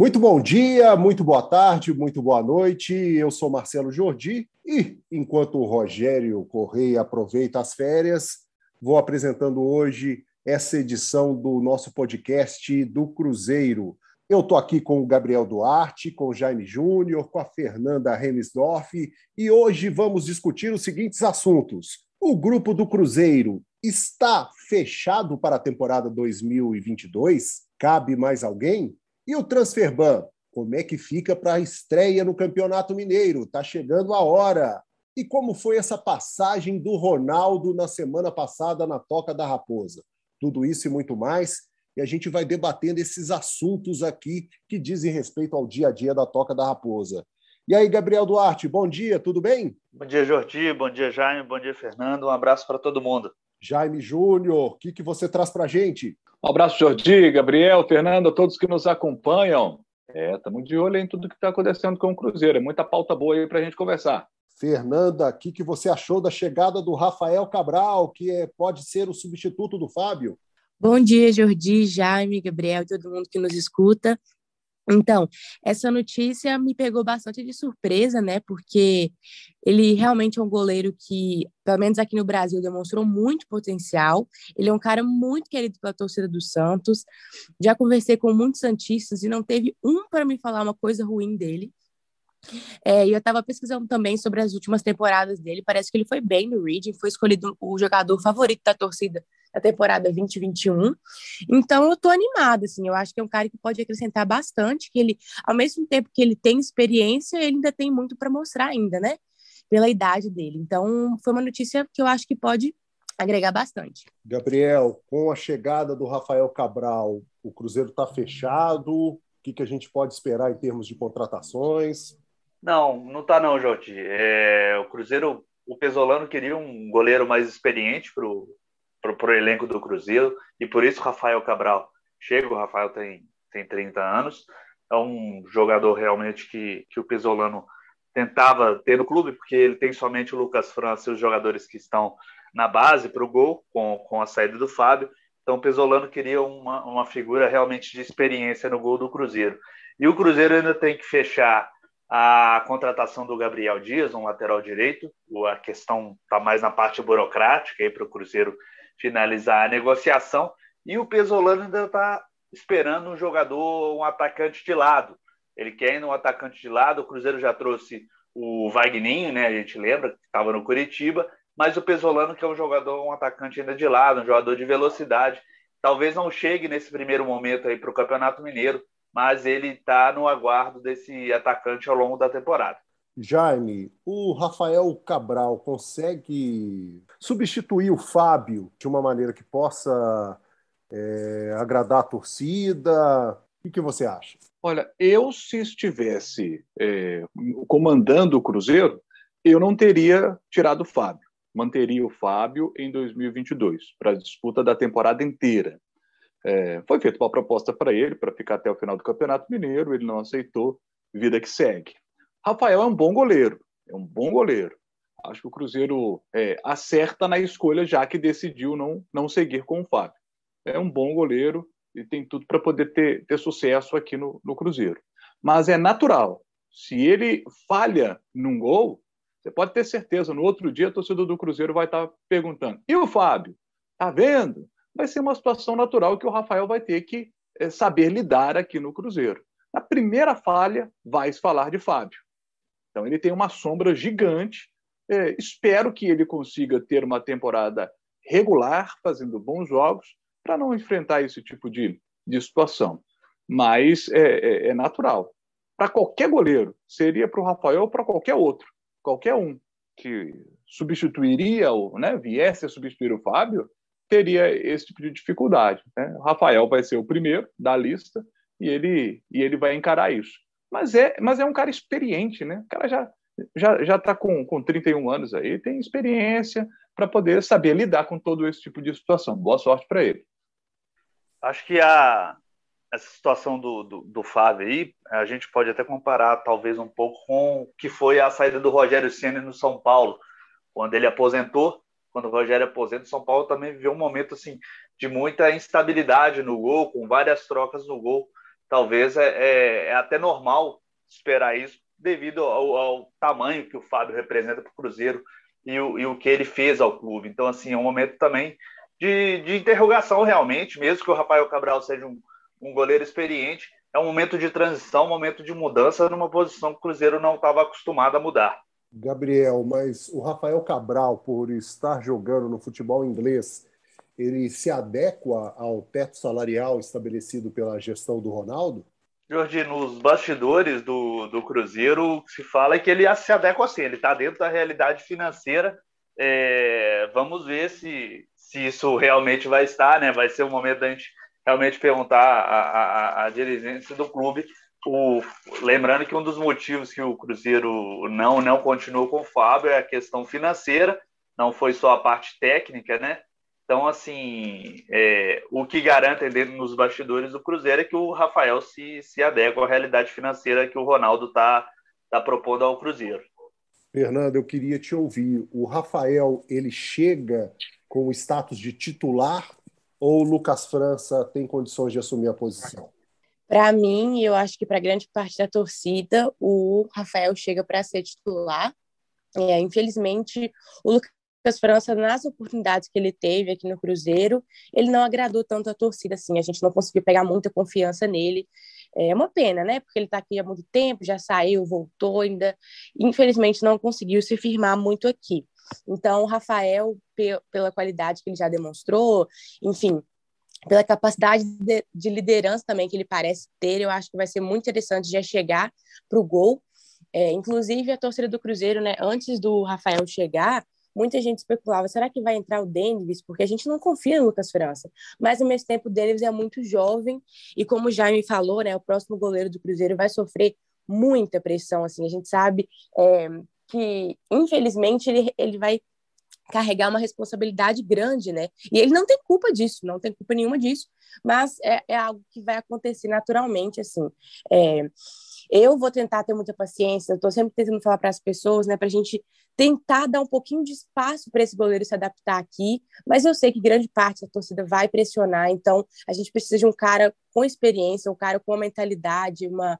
Muito bom dia, muito boa tarde, muito boa noite. Eu sou Marcelo Jordi e, enquanto o Rogério Correia aproveita as férias, vou apresentando hoje essa edição do nosso podcast do Cruzeiro. Eu estou aqui com o Gabriel Duarte, com o Jaime Júnior, com a Fernanda Remisdorf e hoje vamos discutir os seguintes assuntos. O grupo do Cruzeiro está fechado para a temporada 2022? Cabe mais alguém? E o Transferban? Como é que fica para a estreia no Campeonato Mineiro? Está chegando a hora. E como foi essa passagem do Ronaldo na semana passada na Toca da Raposa? Tudo isso e muito mais. E a gente vai debatendo esses assuntos aqui que dizem respeito ao dia a dia da Toca da Raposa. E aí, Gabriel Duarte, bom dia, tudo bem? Bom dia, Jordi, bom dia, Jaime, bom dia, Fernando. Um abraço para todo mundo. Jaime Júnior, o que, que você traz para a gente? Um abraço, Jordi, Gabriel, Fernando, a todos que nos acompanham. É, estamos de olho em tudo que está acontecendo com o Cruzeiro. É muita pauta boa aí para a gente conversar. Fernanda, o que, que você achou da chegada do Rafael Cabral, que é, pode ser o substituto do Fábio? Bom dia, Jordi, Jaime, Gabriel, todo mundo que nos escuta. Então, essa notícia me pegou bastante de surpresa, né? Porque ele realmente é um goleiro que, pelo menos aqui no Brasil, demonstrou muito potencial. Ele é um cara muito querido pela torcida do Santos. Já conversei com muitos santistas e não teve um para me falar uma coisa ruim dele. É, eu estava pesquisando também sobre as últimas temporadas dele. Parece que ele foi bem no Reading, foi escolhido o jogador favorito da torcida da temporada 2021. Então eu tô animada, assim, eu acho que é um cara que pode acrescentar bastante, que ele, ao mesmo tempo que ele tem experiência, ele ainda tem muito para mostrar ainda, né? Pela idade dele. Então foi uma notícia que eu acho que pode agregar bastante. Gabriel, com a chegada do Rafael Cabral, o Cruzeiro está fechado. O que, que a gente pode esperar em termos de contratações? Não, não está não, Joti. É, o Cruzeiro, o Pesolano queria um goleiro mais experiente para o para o elenco do Cruzeiro, e por isso Rafael Cabral chega. O Rafael tem, tem 30 anos, é um jogador realmente que, que o Pesolano tentava ter no clube, porque ele tem somente o Lucas França e os jogadores que estão na base para o gol, com, com a saída do Fábio. Então o Pesolano queria uma, uma figura realmente de experiência no gol do Cruzeiro. E o Cruzeiro ainda tem que fechar a contratação do Gabriel Dias, um lateral direito. A questão está mais na parte burocrática para o Cruzeiro finalizar a negociação. E o Pesolano ainda está esperando um jogador, um atacante de lado. Ele quer ir no atacante de lado. O Cruzeiro já trouxe o Wagninho, né? A gente lembra que estava no Curitiba, mas o Pesolano que é um jogador, um atacante ainda de lado, um jogador de velocidade. Talvez não chegue nesse primeiro momento aí para o Campeonato Mineiro, mas ele está no aguardo desse atacante ao longo da temporada. Jaime, o Rafael Cabral consegue substituir o Fábio de uma maneira que possa é, agradar a torcida? O que, você acha? Olha, eu se estivesse é, comandando o Cruzeiro, eu não teria tirado o Fábio. Manteria o Fábio em 2022 para a disputa da temporada inteira. É, foi feita uma proposta para ele para ficar até o final do Campeonato Mineiro, ele não aceitou, vida que segue. Rafael é um bom goleiro, é um bom goleiro. Acho que o Cruzeiro é, acerta na escolha, já que decidiu não, não seguir com o Fábio. É um bom goleiro e tem tudo para poder ter, ter sucesso aqui no, no Cruzeiro. Mas é natural. Se ele falha num gol, você pode ter certeza, no outro dia a torcida do Cruzeiro vai estar perguntando: e o Fábio? Tá vendo? Vai ser uma situação natural que o Rafael vai ter que é, saber lidar aqui no Cruzeiro. Na primeira falha, vai se falar de Fábio. Então ele tem uma sombra gigante. É, espero que ele consiga ter uma temporada regular, fazendo bons jogos, para não enfrentar esse tipo de, de situação. Mas é, é, é natural. Para qualquer goleiro, seria para o Rafael ou para qualquer outro, qualquer um que substituiria ou né, viesse a substituir o Fábio, teria esse tipo de dificuldade. Né? O Rafael vai ser o primeiro da lista e ele, e ele vai encarar isso. Mas é, mas é um cara experiente, né? O cara já já já está com, com 31 anos aí, tem experiência para poder saber lidar com todo esse tipo de situação. Boa sorte para ele. Acho que a, essa situação do, do, do, Fábio aí, a gente pode até comparar talvez um pouco com o que foi a saída do Rogério Senna no São Paulo, quando ele aposentou. Quando o Rogério aposenta, o São Paulo também viveu um momento assim de muita instabilidade no gol, com várias trocas no gol. Talvez é, é, é até normal esperar isso devido ao, ao, tamanho que o Fábio representa para o Cruzeiro e o, e o que ele fez ao clube. Então, assim, é um momento também de, de interrogação realmente, mesmo que o Rafael Cabral seja um, um goleiro experiente, é um momento de transição, um momento de mudança numa posição que o Cruzeiro não estava acostumado a mudar. Gabriel, mas o Rafael Cabral, por estar jogando no futebol inglês, ele se adequa ao teto salarial estabelecido pela gestão do Ronaldo? Jorge, nos bastidores do, do Cruzeiro, se fala que ele se adequa assim, ele está dentro da realidade financeira. É, vamos ver se, se isso realmente vai estar, né? Vai ser o momento da gente realmente perguntar à dirigência do clube. O, lembrando que um dos motivos que o Cruzeiro não, não continuou com o Fábio é a questão financeira, não foi só a parte técnica, né? Então, assim, é, o que garante dentro nos bastidores do Cruzeiro é que o Rafael se, se adequa à realidade financeira que o Ronaldo está tá propondo ao Cruzeiro. Fernando, eu queria te ouvir. O Rafael, ele chega com o status de titular ou o Lucas França tem condições de assumir a posição? Para mim, eu acho que para grande parte da torcida, o Rafael chega para ser titular. É, infelizmente, o Lucas Lucas França, nas oportunidades que ele teve aqui no Cruzeiro, ele não agradou tanto a torcida assim, a gente não conseguiu pegar muita confiança nele. É uma pena, né? Porque ele está aqui há muito tempo, já saiu, voltou, ainda, infelizmente, não conseguiu se firmar muito aqui. Então, o Rafael, pela qualidade que ele já demonstrou, enfim, pela capacidade de, de, liderança também que ele parece ter, eu acho que vai ser muito interessante já chegar para o gol. É, inclusive, a torcida do Cruzeiro, né, antes do Rafael chegar, muita gente especulava, será que vai entrar o Davis? Porque a gente não confia no Lucas França. Mas, ao mesmo tempo, o Davis é muito jovem e, como o Jaime falou, né, o próximo goleiro do Cruzeiro vai sofrer muita pressão, assim, a gente sabe é, que, infelizmente, ele, ele vai carregar uma responsabilidade grande, né? E ele não tem culpa disso, não tem culpa nenhuma disso, mas é, é algo que vai acontecer naturalmente, assim. É, eu vou tentar ter muita paciência, estou sempre tentando falar para as pessoas, né, para a gente tentar dar um pouquinho de espaço para esse goleiro se adaptar aqui, mas eu sei que grande parte da torcida vai pressionar, então a gente precisa de um cara com experiência, um cara com uma mentalidade, uma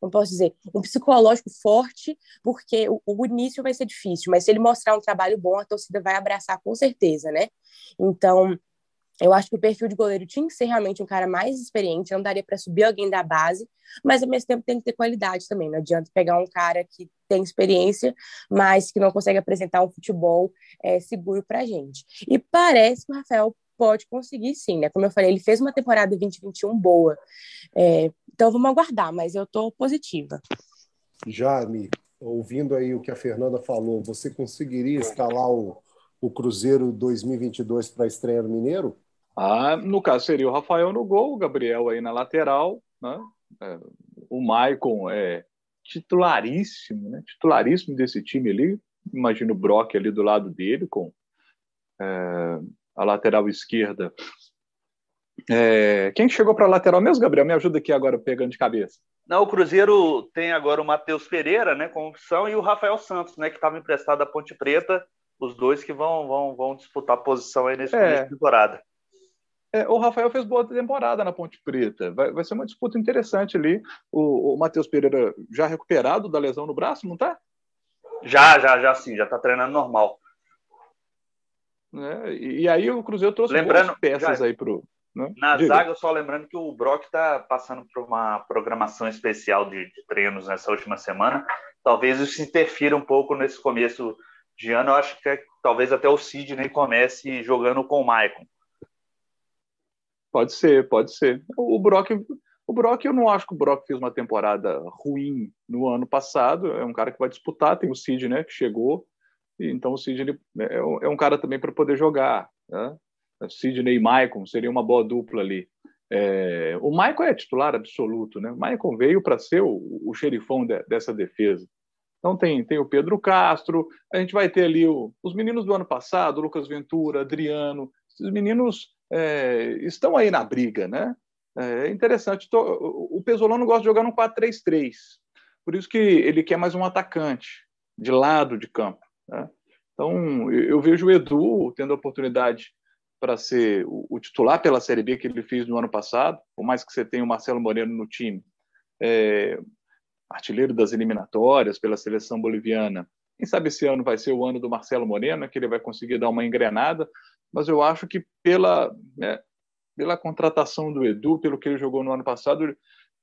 não posso dizer, um psicológico forte, porque o, o, início vai ser difícil, mas se ele mostrar um trabalho bom, a torcida vai abraçar com certeza, né? Então, eu acho que o perfil de goleiro tinha que ser realmente um cara mais experiente, não daria para subir alguém da base, mas ao mesmo tempo tem que ter qualidade também. Não adianta pegar um cara que tem experiência, mas que não consegue apresentar um futebol é, seguro para a gente. E parece que o Rafael pode conseguir sim, né? Como eu falei, ele fez uma temporada 2021 boa. É, então vamos aguardar, mas eu estou positiva. Jaime, ouvindo aí o que a Fernanda falou, você conseguiria escalar o, o Cruzeiro 2022 para a estreia no Mineiro? Ah, no caso seria o Rafael no gol, o Gabriel aí na lateral, né? É, o Maicon é titularíssimo, né? Titularíssimo desse time ali. Imagina o Brock ali do lado dele com é, a lateral esquerda. É, quem chegou para a lateral mesmo, Gabriel? Me ajuda aqui agora pegando de cabeça. Não, o Cruzeiro tem agora o Matheus Pereira, né, com opção, e o Rafael Santos, né, que estava emprestado à Ponte Preta, os dois que vão, vão, vão disputar posição aí nesse é. temporada. É, o Rafael fez boa temporada na Ponte Preta. Vai, vai ser uma disputa interessante ali. O, o Matheus Pereira já recuperado da lesão no braço, não tá? Já, já, já sim, já tá treinando normal. É, e, e, aí o Cruzeiro trouxe lembrando, peças já, aí pro. Né? Na Diga. zaga, só lembrando que o Brock está passando por uma programação especial de, de, treinos nessa última semana. Talvez isso interfira um pouco nesse começo de ano. Eu acho que é, talvez até o Sidney comece jogando com o Maicon Pode ser, pode ser. O Brock, o Brock, eu não acho que o Brock fez uma temporada ruim no ano passado. É um cara que vai disputar. Tem o Cid, né, que chegou. Então o Sidney é, é um cara também para poder jogar. Né? Sidney e Maicon seria uma boa dupla ali. É, o Maicon é titular absoluto, né? O Maicon veio para ser o, o xerifão de, dessa defesa. Então tem, tem o Pedro Castro, a gente vai ter ali o, os meninos do ano passado, Lucas Ventura, Adriano, esses meninos é, estão aí na briga, né? É interessante. O Pesolano gosta de jogar no 4-3-3, por isso que ele quer mais um atacante de lado de campo. Né? Então, eu vejo o Edu tendo a oportunidade para ser o, titular pela Série B que ele fez no ano passado, por mais que você tenha o Marcelo Moreno no time, é, artilheiro das eliminatórias pela seleção boliviana. Quem sabe esse ano vai ser o ano do Marcelo Moreno, que ele vai conseguir dar uma engrenada, mas eu acho que pela, né, pela contratação do Edu, pelo que ele jogou no ano passado,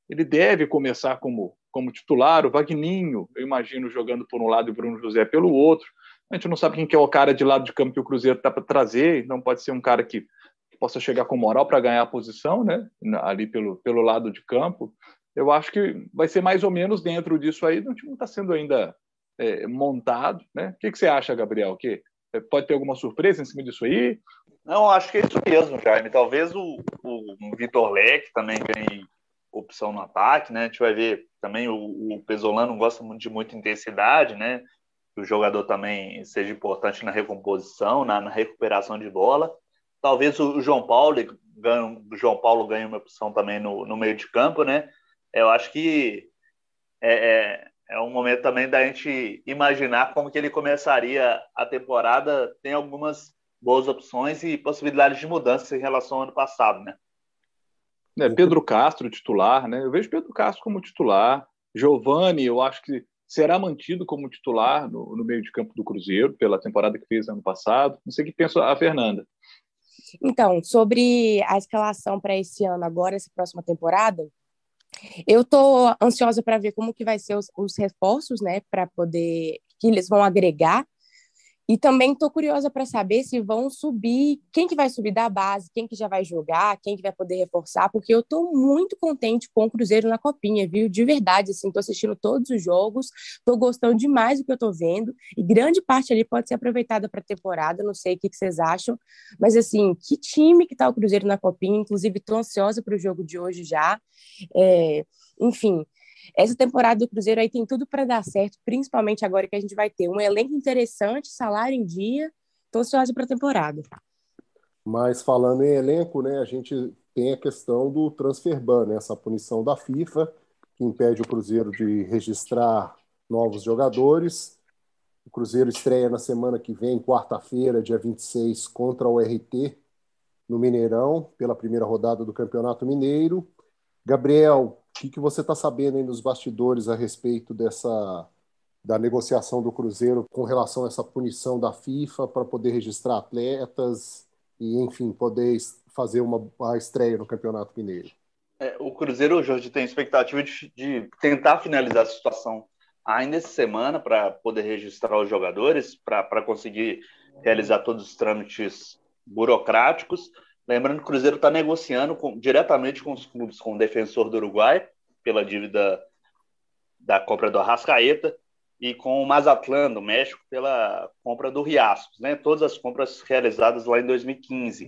ele deve começar como, como titular. O Vagninho, eu imagino, jogando por um lado e o Bruno José pelo outro. A gente não sabe quem que é o cara de lado de campo que o Cruzeiro está para trazer, então pode ser um cara que, que possa chegar com moral para ganhar a posição, né? Ali pelo, pelo lado de campo. Eu acho que vai ser mais ou menos dentro disso aí. O time não está sendo ainda é, montado, né? O que, que você acha, Gabriel? Que pode ter alguma surpresa em cima disso aí? Não, acho que é isso mesmo, Jaime. Talvez o, o Vitor Leque também ganhe opção no ataque, né? A gente vai ver também o, o Pesolano gosta muito de muita intensidade, né? Que o jogador também seja importante na recomposição, na, na recuperação de bola. Talvez o, João Paulo ganhe, João Paulo ganhe uma opção também no, no meio de campo, né? Eu acho que é, é, é um momento também da gente imaginar como que ele começaria a temporada. Tem algumas boas opções e possibilidades de mudança em relação ao ano passado, né? É, Pedro Castro, titular, né? Eu vejo Pedro Castro como titular. Giovani, eu acho que será mantido como titular no, no, meio de campo do Cruzeiro, pela temporada que fez ano passado. Não sei o que pensa a Fernanda. Então, sobre a escalação para esse ano agora, essa próxima temporada, eu estou ansiosa para ver como que vai ser os, os reforços, né, para poder que eles vão agregar e também estou curiosa para saber se vão subir, quem que vai subir da base, quem que já vai jogar, quem que vai poder reforçar, porque eu estou muito contente com o Cruzeiro na Copinha, viu? De verdade, assim, estou assistindo todos os jogos, estou gostando demais do que eu estou vendo, e grande parte ali pode ser aproveitada para a temporada, não sei o que, que, vocês acham, mas assim, que time que está o Cruzeiro na Copinha, inclusive estou ansiosa para o jogo de hoje já, é, enfim, essa temporada do Cruzeiro aí tem tudo para dar certo, principalmente agora que a gente vai ter um elenco interessante, salário em dia. Estou ansiosa para a temporada. Mas falando em elenco, né, a gente tem a questão do transfer ban, né, essa punição da FIFA que impede o Cruzeiro de registrar novos jogadores. O Cruzeiro estreia na semana que vem, quarta-feira, dia 26, contra o RT no Mineirão, pela primeira rodada do Campeonato Mineiro. Gabriel, o que, que você está sabendo aí nos bastidores a respeito dessa da negociação do Cruzeiro com relação a essa punição da FIFA para poder registrar atletas e, enfim, poder fazer uma a estreia no Campeonato Mineiro? É, o Cruzeiro, Jorge, tem expectativa de, de tentar finalizar a situação ainda essa semana para poder registrar os jogadores, para conseguir realizar todos os trâmites burocráticos. Lembrando que o Cruzeiro está negociando com, diretamente com os clubes, com o defensor do Uruguai, pela dívida da compra do Arrascaeta, e com o Mazatlan, do México, pela compra do Riascos. Né? Todas as compras realizadas lá em 2015.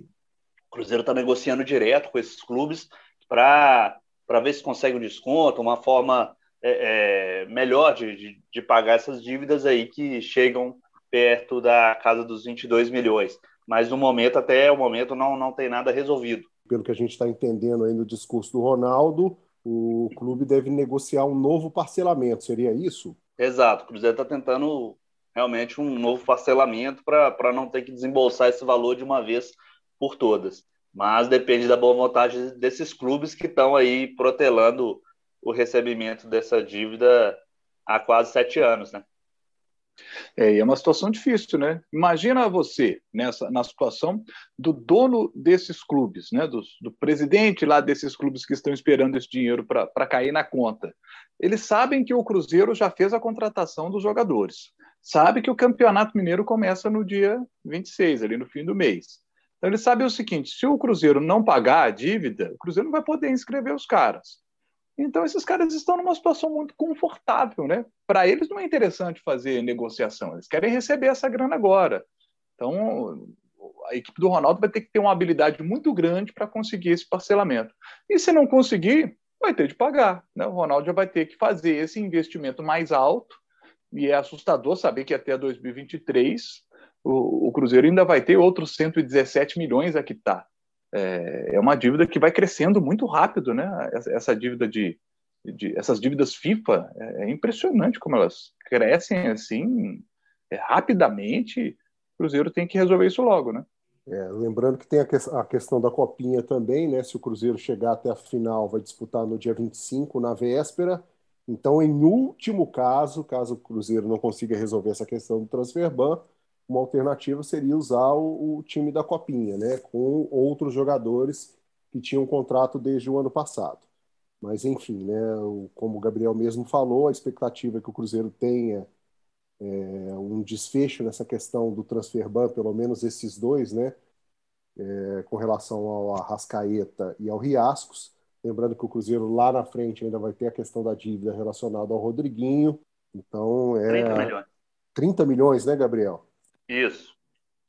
O Cruzeiro está negociando direto com esses clubes para ver se consegue um desconto, uma forma é, é, melhor de, de, de pagar essas dívidas aí que chegam perto da casa dos 22 milhões mas no momento, até o momento, não, não tem nada resolvido. Pelo que a gente está entendendo aí no discurso do Ronaldo, o clube deve negociar um novo parcelamento, seria isso? Exato, o Cruzeiro está tentando realmente um novo parcelamento para não ter que desembolsar esse valor de uma vez por todas. Mas depende da boa vontade desses clubes que estão aí protelando o recebimento dessa dívida há quase sete anos, né? É, é uma situação difícil, né? Imagina você nessa na situação do dono desses clubes, né? Do, do presidente lá desses clubes que estão esperando esse dinheiro para cair na conta. Eles sabem que o Cruzeiro já fez a contratação dos jogadores. Sabe que o Campeonato Mineiro começa no dia 26, ali no fim do mês. Então eles sabem o seguinte: se o Cruzeiro não pagar a dívida, o Cruzeiro não vai poder inscrever os caras. Então, esses caras estão numa situação muito confortável, né? Para eles não é interessante fazer negociação, eles querem receber essa grana agora. Então, a equipe do Ronaldo vai ter que ter uma habilidade muito grande para conseguir esse parcelamento. E se não conseguir, vai ter de pagar. Né? O Ronaldo já vai ter que fazer esse investimento mais alto, e é assustador saber que até 2023 o, o Cruzeiro ainda vai ter outros 117 milhões a quitar é, é uma dívida que vai crescendo muito rápido, né? Essa, essa dívida de, de, essas dívidas FIFA é, é, impressionante como elas crescem assim é, rapidamente. O Cruzeiro tem que resolver isso logo, né? É, lembrando que tem a, que, a, questão da copinha também, né? Se o Cruzeiro chegar até a final, vai disputar no dia 25, na véspera. Então, em último caso, caso o Cruzeiro não consiga resolver essa questão do transfer ban, uma alternativa seria usar o, o time da copinha, né? Com outros jogadores que tinham contrato desde o ano passado. Mas, enfim, né? como o Gabriel mesmo falou, a expectativa é que o Cruzeiro tenha é, um desfecho nessa questão do transfer ban, pelo menos esses dois, né? É, com relação ao Arrascaeta e ao Riascos. Lembrando que o Cruzeiro lá na frente ainda vai ter a questão da dívida relacionada ao Rodriguinho. Então é. 30 milhões. 30 milhões, né, Gabriel? Isso.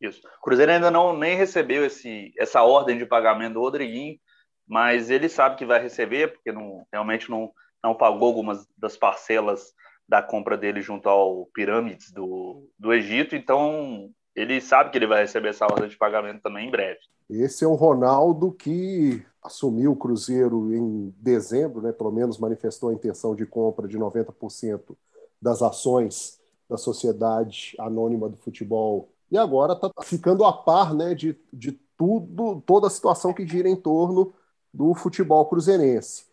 Isso. O Cruzeiro ainda não nem recebeu esse, essa ordem de pagamento do Rodriguinho, mas ele sabe que vai receber, porque não, realmente não, não pagou algumas das parcelas da compra dele junto ao Pirâmides do, do Egito, então ele sabe que ele vai receber essa ordem de pagamento também em breve. Esse é o Ronaldo que assumiu o Cruzeiro em dezembro, né, pelo menos manifestou a intenção de compra de 90% das ações da Sociedade Anônima do Futebol e agora está ficando a par né, de, de tudo, toda a situação que gira em torno do futebol cruzeirense.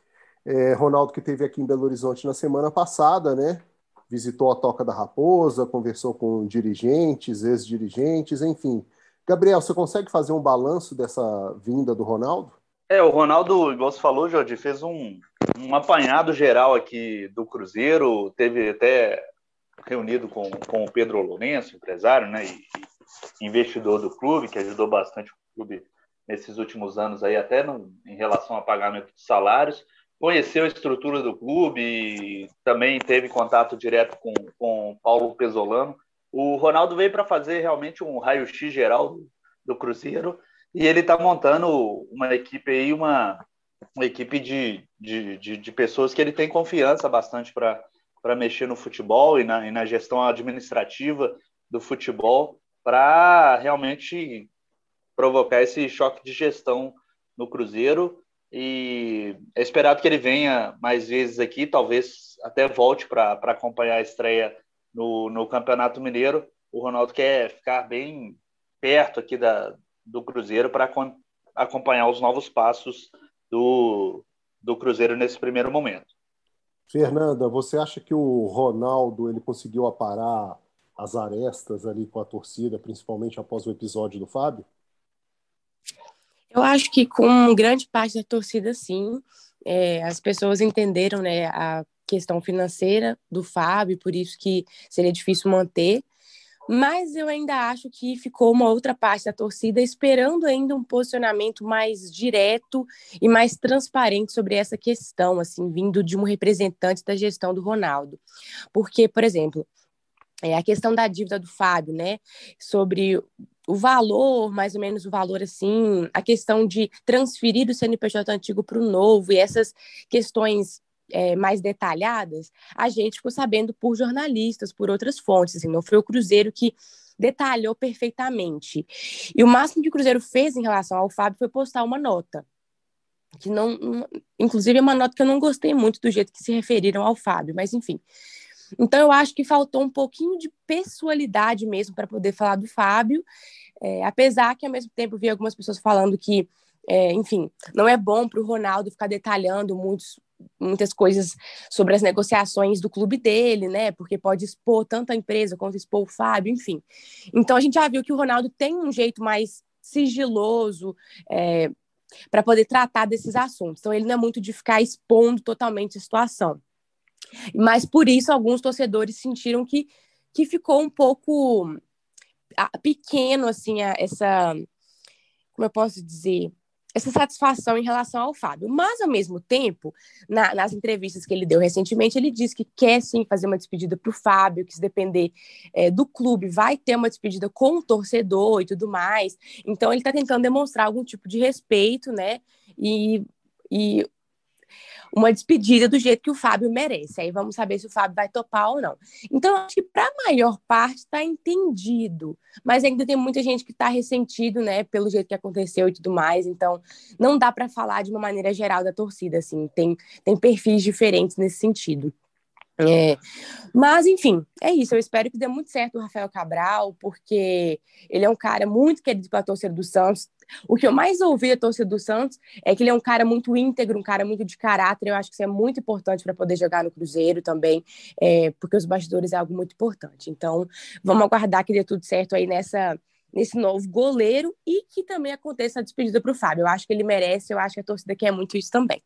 É, Ronaldo, que teve aqui em Belo Horizonte na semana passada, né? Visitou a Toca da Raposa, conversou com dirigentes, ex-dirigentes, enfim. Gabriel, você consegue fazer um balanço dessa vinda do Ronaldo? É, o Ronaldo, igual você falou, Jorge, fez um, um apanhado geral aqui do Cruzeiro, teve até reunido com, com o Pedro Lourenço, empresário, né, e, investidor do clube, que ajudou bastante o clube nesses últimos anos aí, até no, em relação a pagamento de salários conheceu a estrutura do clube, também teve contato direto com, com Paulo Pesolano. O Ronaldo veio para fazer realmente um raio-x geral do, Cruzeiro e ele está montando uma equipe aí, uma, uma equipe de, de, de, de, pessoas que ele tem confiança bastante para mexer no futebol e na, e na gestão administrativa do futebol para realmente provocar esse choque de gestão no Cruzeiro e é esperado que ele venha mais vezes aqui, talvez até volte para acompanhar a estreia no, no Campeonato Mineiro. O Ronaldo quer ficar bem perto aqui da, do Cruzeiro para acompanhar os novos passos do, do Cruzeiro nesse primeiro momento. Fernanda, você acha que o Ronaldo ele conseguiu aparar as arestas ali com a torcida, principalmente após o episódio do Fábio? Eu acho que com grande parte da torcida, sim, é, as pessoas entenderam né, a questão financeira do Fábio, por isso que seria difícil manter. Mas eu ainda acho que ficou uma outra parte da torcida esperando ainda um posicionamento mais direto e mais transparente sobre essa questão, assim, vindo de um representante da gestão do Ronaldo. Porque, por exemplo, é a questão da dívida do Fábio, né? Sobre o valor, mais ou menos o valor assim, a questão de transferir o CNPJ antigo para o novo e essas questões é, mais detalhadas, a gente ficou sabendo por jornalistas, por outras fontes, assim, não foi o Cruzeiro que detalhou perfeitamente. E o máximo que o Cruzeiro fez em relação ao Fábio foi postar uma nota, que não, inclusive é uma nota que eu não gostei muito do jeito que se referiram ao Fábio, mas enfim. Então, eu acho que faltou um pouquinho de pessoalidade mesmo para poder falar do Fábio, é, apesar que, ao mesmo tempo, vi algumas pessoas falando que, é, enfim, não é bom para o Ronaldo ficar detalhando muitos, muitas coisas sobre as negociações do clube dele, né? Porque pode expor tanto a empresa quanto expor o Fábio, enfim. Então, a gente já viu que o Ronaldo tem um jeito mais sigiloso, é, para poder tratar desses assuntos. Então, ele não é muito de ficar expondo totalmente a situação. Mas por isso alguns torcedores sentiram que, que ficou um pouco pequeno assim essa como eu posso dizer essa satisfação em relação ao Fábio. Mas, ao mesmo tempo, na, nas entrevistas que ele deu recentemente, ele disse que quer sim fazer uma despedida para o Fábio, que se depender é, do clube, vai ter uma despedida com o torcedor e tudo mais. Então, ele está tentando demonstrar algum tipo de respeito, né? E, e uma despedida do jeito que o Fábio merece. Aí vamos saber se o Fábio vai topar ou não. Então, acho que para a maior parte está entendido, mas ainda tem muita gente que está ressentido, né, pelo jeito que aconteceu e tudo mais. Então, não dá para falar de uma maneira geral da torcida, assim, tem, tem perfis diferentes nesse sentido. É, mas, enfim, é isso. Eu espero que dê muito certo o Rafael Cabral, porque ele é um cara muito querido pela torcida do Santos. O que eu mais ouvi da torcida do Santos é que ele é um cara muito íntegro, um cara muito de caráter. Eu acho que isso é muito importante para poder jogar no Cruzeiro também, é, porque os bastidores é algo muito importante. Então, vamos aguardar que dê tudo certo aí nessa nesse novo goleiro e que também aconteça a despedida para o Fábio. Eu acho que ele merece, eu acho que a torcida quer muito isso também.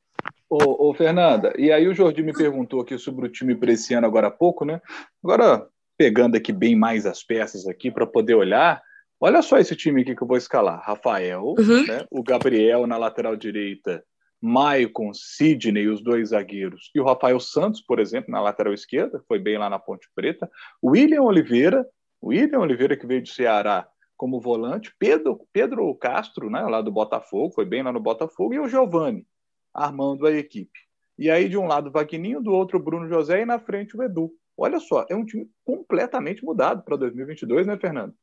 Ô, ô, Fernanda, e aí o Jordi me perguntou aqui sobre o time para esse ano agora há pouco, né? Agora, pegando aqui bem mais as peças aqui para poder olhar, olha só esse time aqui que eu vou escalar. Rafael, uhum. né? o Gabriel na lateral direita, Maicon, Sidney, os dois zagueiros, e o Rafael Santos, por exemplo, na lateral esquerda, foi bem lá na Ponte Preta, William Oliveira, William Oliveira que veio do Ceará como volante, Pedro, Pedro Castro, né, lá do Botafogo, foi bem lá no Botafogo, e o Giovani, armando a equipe. E aí, de um lado, o Vagninho, do outro, o Bruno José, e na frente, o Edu. Olha só, é um time completamente mudado para 2022, né, Fernando?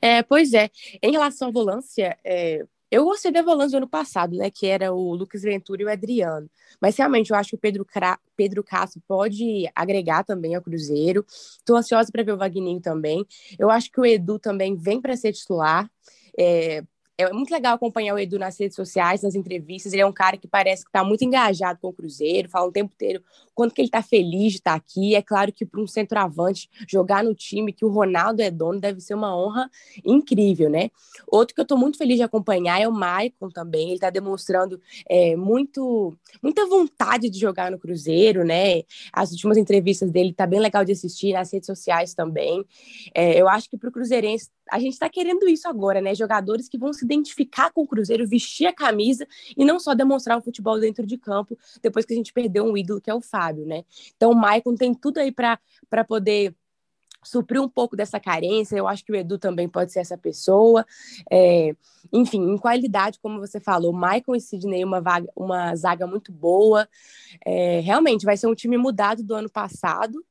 É, pois é. Em relação à volância, é, eu gostei da volância do ano passado, né? Que era o Lucas Ventura e o Adriano. Mas realmente eu acho que o Pedro, Cra... Pedro Castro pode agregar também ao Cruzeiro. Estou ansiosa para ver o Vagninho também. Eu acho que o Edu também vem para ser titular. É, é muito legal acompanhar o Edu nas redes sociais, nas entrevistas. Ele é um cara que parece que está muito engajado com o Cruzeiro, fala o tempo inteiro quanto que ele está feliz de estar tá aqui. É claro que para um centroavante jogar no time que o Ronaldo é dono deve ser uma honra incrível, né? Outro que eu estou muito feliz de acompanhar é o Maicon também. Ele está demonstrando é, muito, muita vontade de jogar no Cruzeiro, né? As últimas entrevistas dele tá bem legal de assistir nas redes sociais também. É, eu acho que para o Cruzeirense a gente está querendo isso agora, né? Jogadores que vão se identificar com o Cruzeiro, vestir a camisa e não só demonstrar o futebol dentro de campo, depois que a gente perdeu um ídolo que é o Fábio, né? Então o Maicon tem tudo aí para poder suprir um pouco dessa carência. Eu acho que o Edu também pode ser essa pessoa. É, enfim, em qualidade, como você falou, Michael e Sidney, uma, vaga, uma zaga muito boa. É, realmente, vai ser um time mudado do ano passado.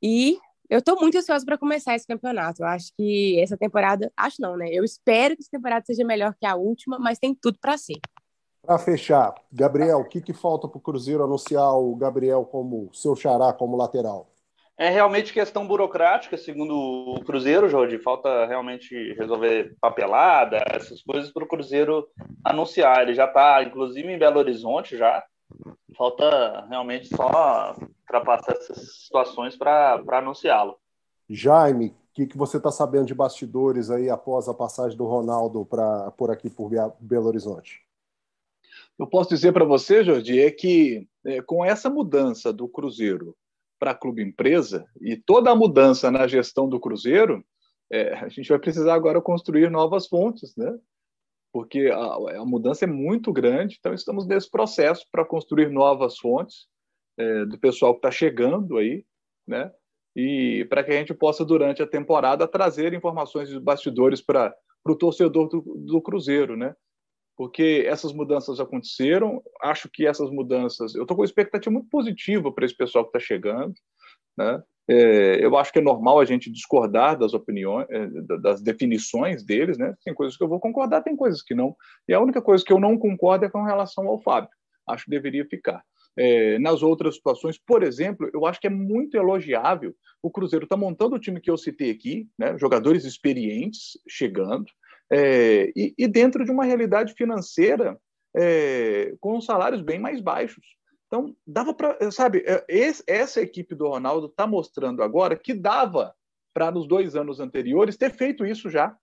E eu estou muito ansiosa para começar esse campeonato. Eu acho que essa temporada, acho não, né? Eu espero que essa temporada seja melhor que a última, mas tem tudo para ser. Para fechar, Gabriel, o que, que falta para o Cruzeiro anunciar o Gabriel como seu xará como lateral? É realmente questão burocrática, segundo o Cruzeiro, Jorge. Falta realmente resolver papelada, essas coisas para o Cruzeiro anunciar. Ele já está, inclusive, em Belo Horizonte já. Falta realmente só ultrapassar essas situações para anunciá-lo. Jaime, o que, que você está sabendo de bastidores aí após a passagem do Ronaldo pra, por aqui por Belo Horizonte? Eu posso dizer para você, Jordi, é que é, com essa mudança do Cruzeiro para clube empresa e toda a mudança na gestão do Cruzeiro, é, a gente vai precisar agora construir novas fontes, né? Porque a, a mudança é muito grande, então estamos nesse processo para construir novas fontes é, do pessoal que está chegando aí, né? E para que a gente possa, durante a temporada, trazer informações de bastidores para o torcedor do, do Cruzeiro, né? Porque essas mudanças aconteceram, acho que essas mudanças. Eu estou com uma expectativa muito positiva para esse pessoal que está chegando, né? É, eu acho que é normal a gente discordar das opiniões, é, das definições deles, né? Tem coisas que eu vou concordar, tem coisas que não. E a única coisa que eu não concordo é com relação ao Fábio. Acho que deveria ficar. É, nas outras situações, por exemplo, eu acho que é muito elogiável o Cruzeiro está montando o time que eu citei aqui, né, jogadores experientes chegando, é, e, e, dentro de uma realidade financeira é, com salários bem mais baixos. Então, dava para, sabe, é, esse, essa equipe do Ronaldo está mostrando agora que dava para, nos dois anos anteriores, ter feito isso já,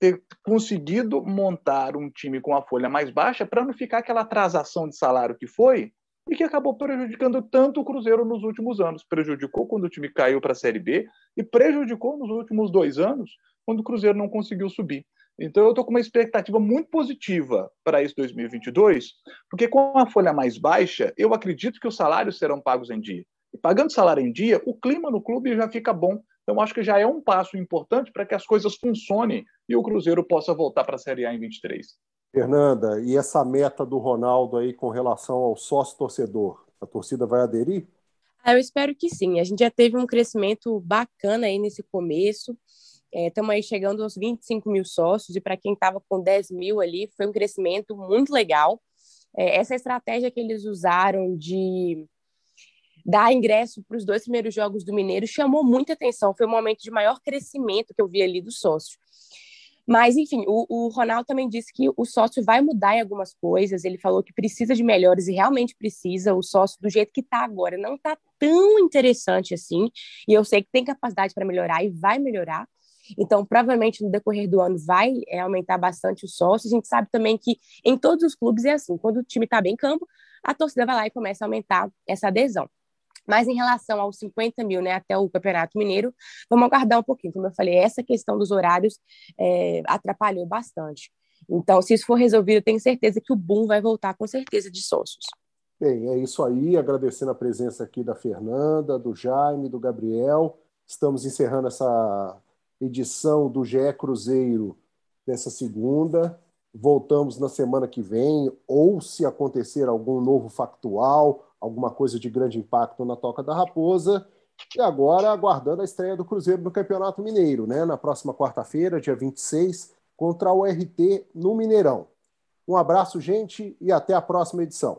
ter conseguido montar um time com a folha mais baixa para não ficar aquela atrasação de salário que foi, e que acabou prejudicando tanto o Cruzeiro nos últimos anos. Prejudicou quando o time caiu para a Série B e prejudicou nos últimos dois anos, quando o Cruzeiro não conseguiu subir. Então, eu estou com uma expectativa muito positiva para esse 2022, porque com a folha mais baixa, eu acredito que os salários serão pagos em dia. E pagando salário em dia, o clima no clube já fica bom. Então, acho que já é um passo importante para que as coisas funcionem e o Cruzeiro possa voltar para a Série A em 23. Fernanda, e essa meta do Ronaldo aí com relação ao sócio torcedor? A torcida vai aderir? Ah, eu espero que sim. A gente já teve um crescimento bacana aí nesse começo. Estamos é, aí chegando aos 25 mil sócios, e para quem estava com 10 mil ali, foi um crescimento muito legal. É, essa estratégia que eles usaram de dar ingresso para os dois primeiros jogos do Mineiro chamou muita atenção. Foi o momento de maior crescimento que eu vi ali do sócio. Mas, enfim, o, o Ronaldo também disse que o sócio vai mudar em algumas coisas. Ele falou que precisa de melhores e realmente precisa. O sócio, do jeito que está agora, não está tão interessante assim. E eu sei que tem capacidade para melhorar e vai melhorar. Então, provavelmente no decorrer do ano vai é, aumentar bastante o sócio. A gente sabe também que em todos os clubes é assim: quando o time está bem em campo, a torcida vai lá e começa a aumentar essa adesão. Mas em relação aos 50 mil, né, até o Campeonato Mineiro, vamos aguardar um pouquinho. Como eu falei, essa questão dos horários é, atrapalhou bastante. Então, se isso for resolvido, tenho certeza que o boom vai voltar com certeza de sócios. Bem, é isso aí. Agradecendo a presença aqui da Fernanda, do Jaime, do Gabriel. Estamos encerrando essa edição do GE Cruzeiro dessa segunda. Voltamos na semana que vem, ou se acontecer algum novo factual, alguma coisa de grande impacto na Toca da Raposa. E agora aguardando a estreia do Cruzeiro no Campeonato Mineiro, né? Na próxima quarta-feira, dia 26, contra o RT no Mineirão. Um abraço, gente, e até a próxima edição.